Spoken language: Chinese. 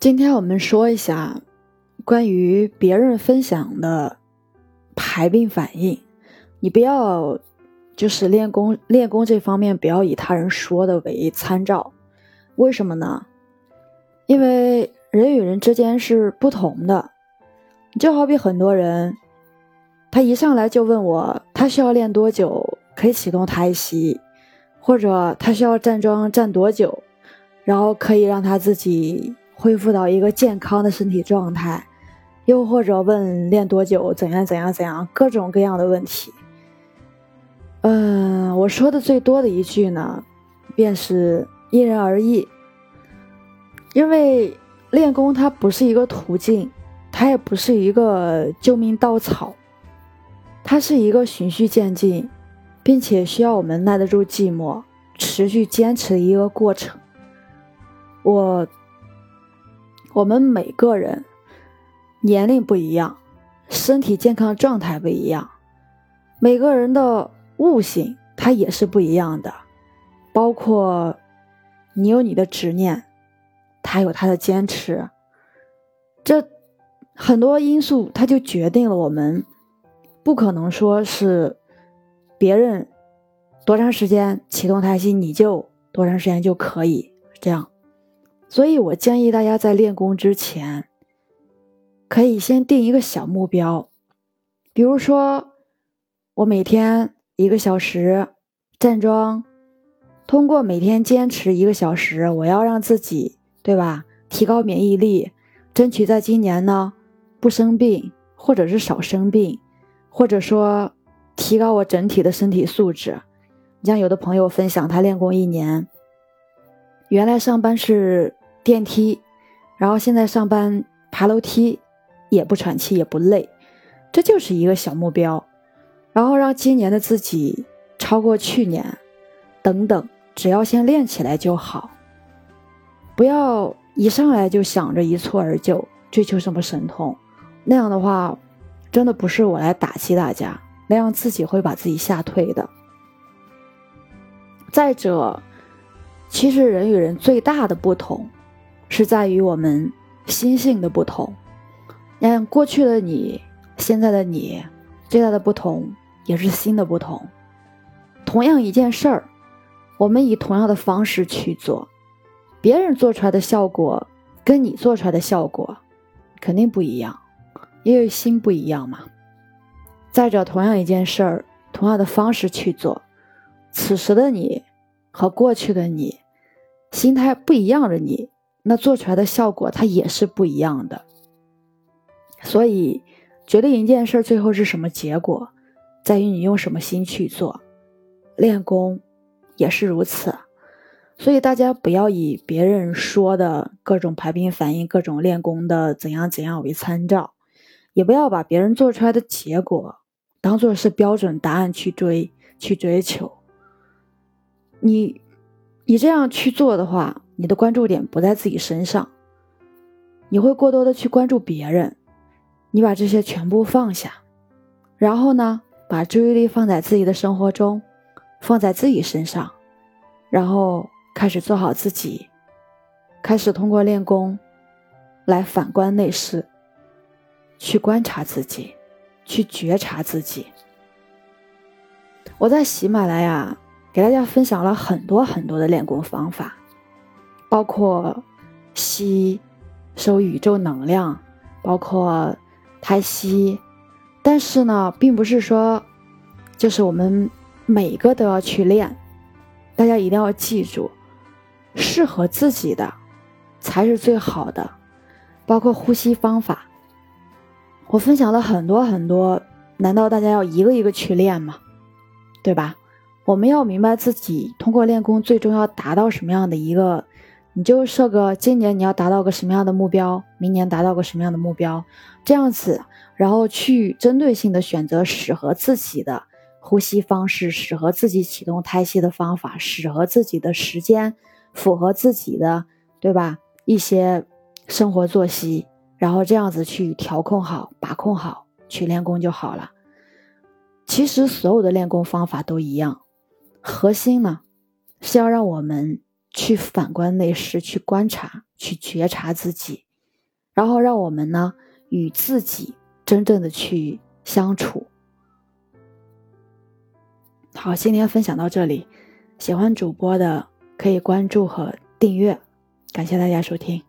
今天我们说一下关于别人分享的排病反应，你不要就是练功练功这方面不要以他人说的为参照，为什么呢？因为人与人之间是不同的，就好比很多人，他一上来就问我他需要练多久可以启动胎息，或者他需要站桩站多久，然后可以让他自己。恢复到一个健康的身体状态，又或者问练多久，怎样怎样怎样，各种各样的问题。嗯，我说的最多的一句呢，便是因人而异。因为练功它不是一个途径，它也不是一个救命稻草，它是一个循序渐进，并且需要我们耐得住寂寞，持续坚持的一个过程。我。我们每个人年龄不一样，身体健康状态不一样，每个人的悟性它也是不一样的。包括你有你的执念，他有他的坚持，这很多因素，它就决定了我们不可能说是别人多长时间启动胎心，你就多长时间就可以这样。所以我建议大家在练功之前，可以先定一个小目标，比如说，我每天一个小时站桩，通过每天坚持一个小时，我要让自己，对吧？提高免疫力，争取在今年呢不生病，或者是少生病，或者说提高我整体的身体素质。你像有的朋友分享，他练功一年，原来上班是。电梯，然后现在上班爬楼梯也不喘气也不累，这就是一个小目标，然后让今年的自己超过去年，等等，只要先练起来就好，不要一上来就想着一蹴而就，追求什么神通，那样的话，真的不是我来打击大家，那样自己会把自己吓退的。再者，其实人与人最大的不同。是在于我们心性的不同。你看，过去的你，现在的你，最大的不同也是心的不同。同样一件事儿，我们以同样的方式去做，别人做出来的效果跟你做出来的效果肯定不一样，因为心不一样嘛。再者，同样一件事儿，同样的方式去做，此时的你和过去的你，心态不一样的你。那做出来的效果，它也是不一样的。所以，决定一件事最后是什么结果，在于你用什么心去做。练功也是如此。所以，大家不要以别人说的各种排兵反应、各种练功的怎样怎样为参照，也不要把别人做出来的结果当做是标准答案去追、去追求。你，你这样去做的话。你的关注点不在自己身上，你会过多的去关注别人，你把这些全部放下，然后呢，把注意力放在自己的生活中，放在自己身上，然后开始做好自己，开始通过练功来反观内视，去观察自己，去觉察自己。我在喜马拉雅给大家分享了很多很多的练功方法。包括吸收宇宙能量，包括胎息，但是呢，并不是说就是我们每个都要去练。大家一定要记住，适合自己的才是最好的。包括呼吸方法，我分享了很多很多，难道大家要一个一个去练吗？对吧？我们要明白自己通过练功最终要达到什么样的一个。你就设个今年你要达到个什么样的目标，明年达到个什么样的目标，这样子，然后去针对性的选择适合自己的呼吸方式，适合自己启动胎息的方法，适合自己的时间，符合自己的，对吧？一些生活作息，然后这样子去调控好、把控好，去练功就好了。其实所有的练功方法都一样，核心呢是要让我们。去反观内视，去观察，去觉察自己，然后让我们呢与自己真正的去相处。好，今天分享到这里，喜欢主播的可以关注和订阅，感谢大家收听。